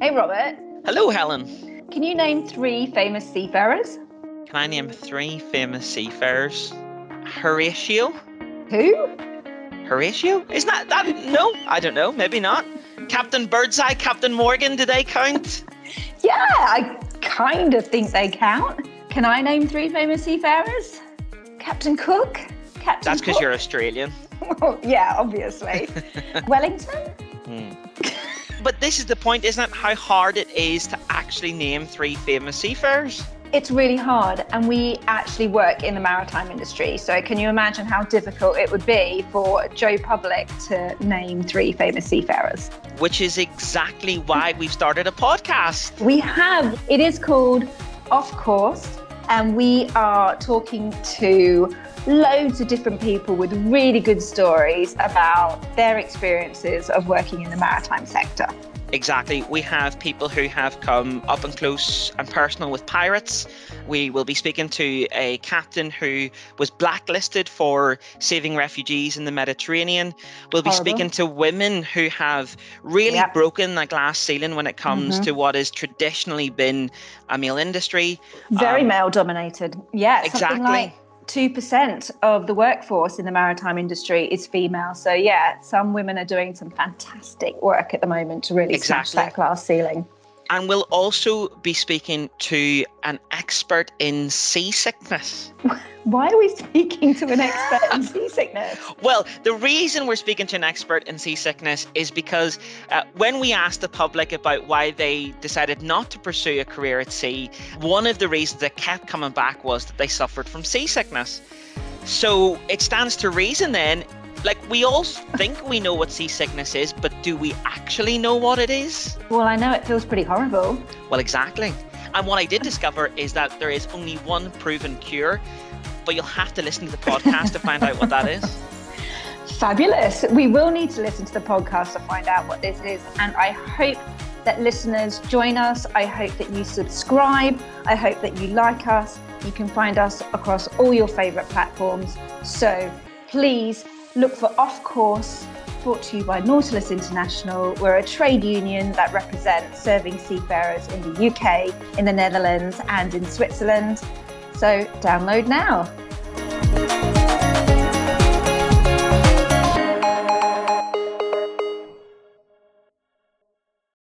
Hey, Robert. Hello, Helen. Can you name three famous seafarers? Can I name three famous seafarers? Horatio? Who? Horatio? Isn't that that? No, I don't know. Maybe not. Captain Birdseye, Captain Morgan. Do they count? Yeah, I kind of think they count. Can I name three famous seafarers? Captain Cook. Captain. That's because you're Australian. Well, yeah, obviously. Wellington. Hmm. But this is the point, isn't it? How hard it is to actually name three famous seafarers. It's really hard, and we actually work in the maritime industry. So, can you imagine how difficult it would be for Joe Public to name three famous seafarers? Which is exactly why we've started a podcast. We have. It is called Off Course, and we are talking to loads of different people with really good stories about their experiences of working in the maritime sector. Exactly. We have people who have come up and close and personal with pirates. We will be speaking to a captain who was blacklisted for saving refugees in the Mediterranean. We'll be Horrible. speaking to women who have really Yep. broken the glass ceiling when it comes Mhm. to what has traditionally been a male industry. Very Um, male dominated. Yeah, exactly. like 2% of the workforce in the maritime industry is female. So, yeah, some women are doing some fantastic work at the moment to really smash that glass ceiling. And we'll also be speaking to an expert in seasickness. Why are we speaking to an expert in seasickness? Well, the reason we're speaking to an expert in seasickness is because uh, when we asked the public about why they decided not to pursue a career at sea, one of the reasons that kept coming back was that they suffered from seasickness. So it stands to reason then, like we all think we know what seasickness is, but do we actually know what it is? Well, I know it feels pretty horrible. Well, exactly. And what I did discover is that there is only one proven cure, but you'll have to listen to the podcast to find out what that is. Fabulous. We will need to listen to the podcast to find out what this is. And I hope that listeners join us. I hope that you subscribe. I hope that you like us. You can find us across all your favorite platforms. So please look for Off Course, brought to you by Nautilus International. We're a trade union that represents serving seafarers in the UK, in the Netherlands, and in Switzerland. So download now.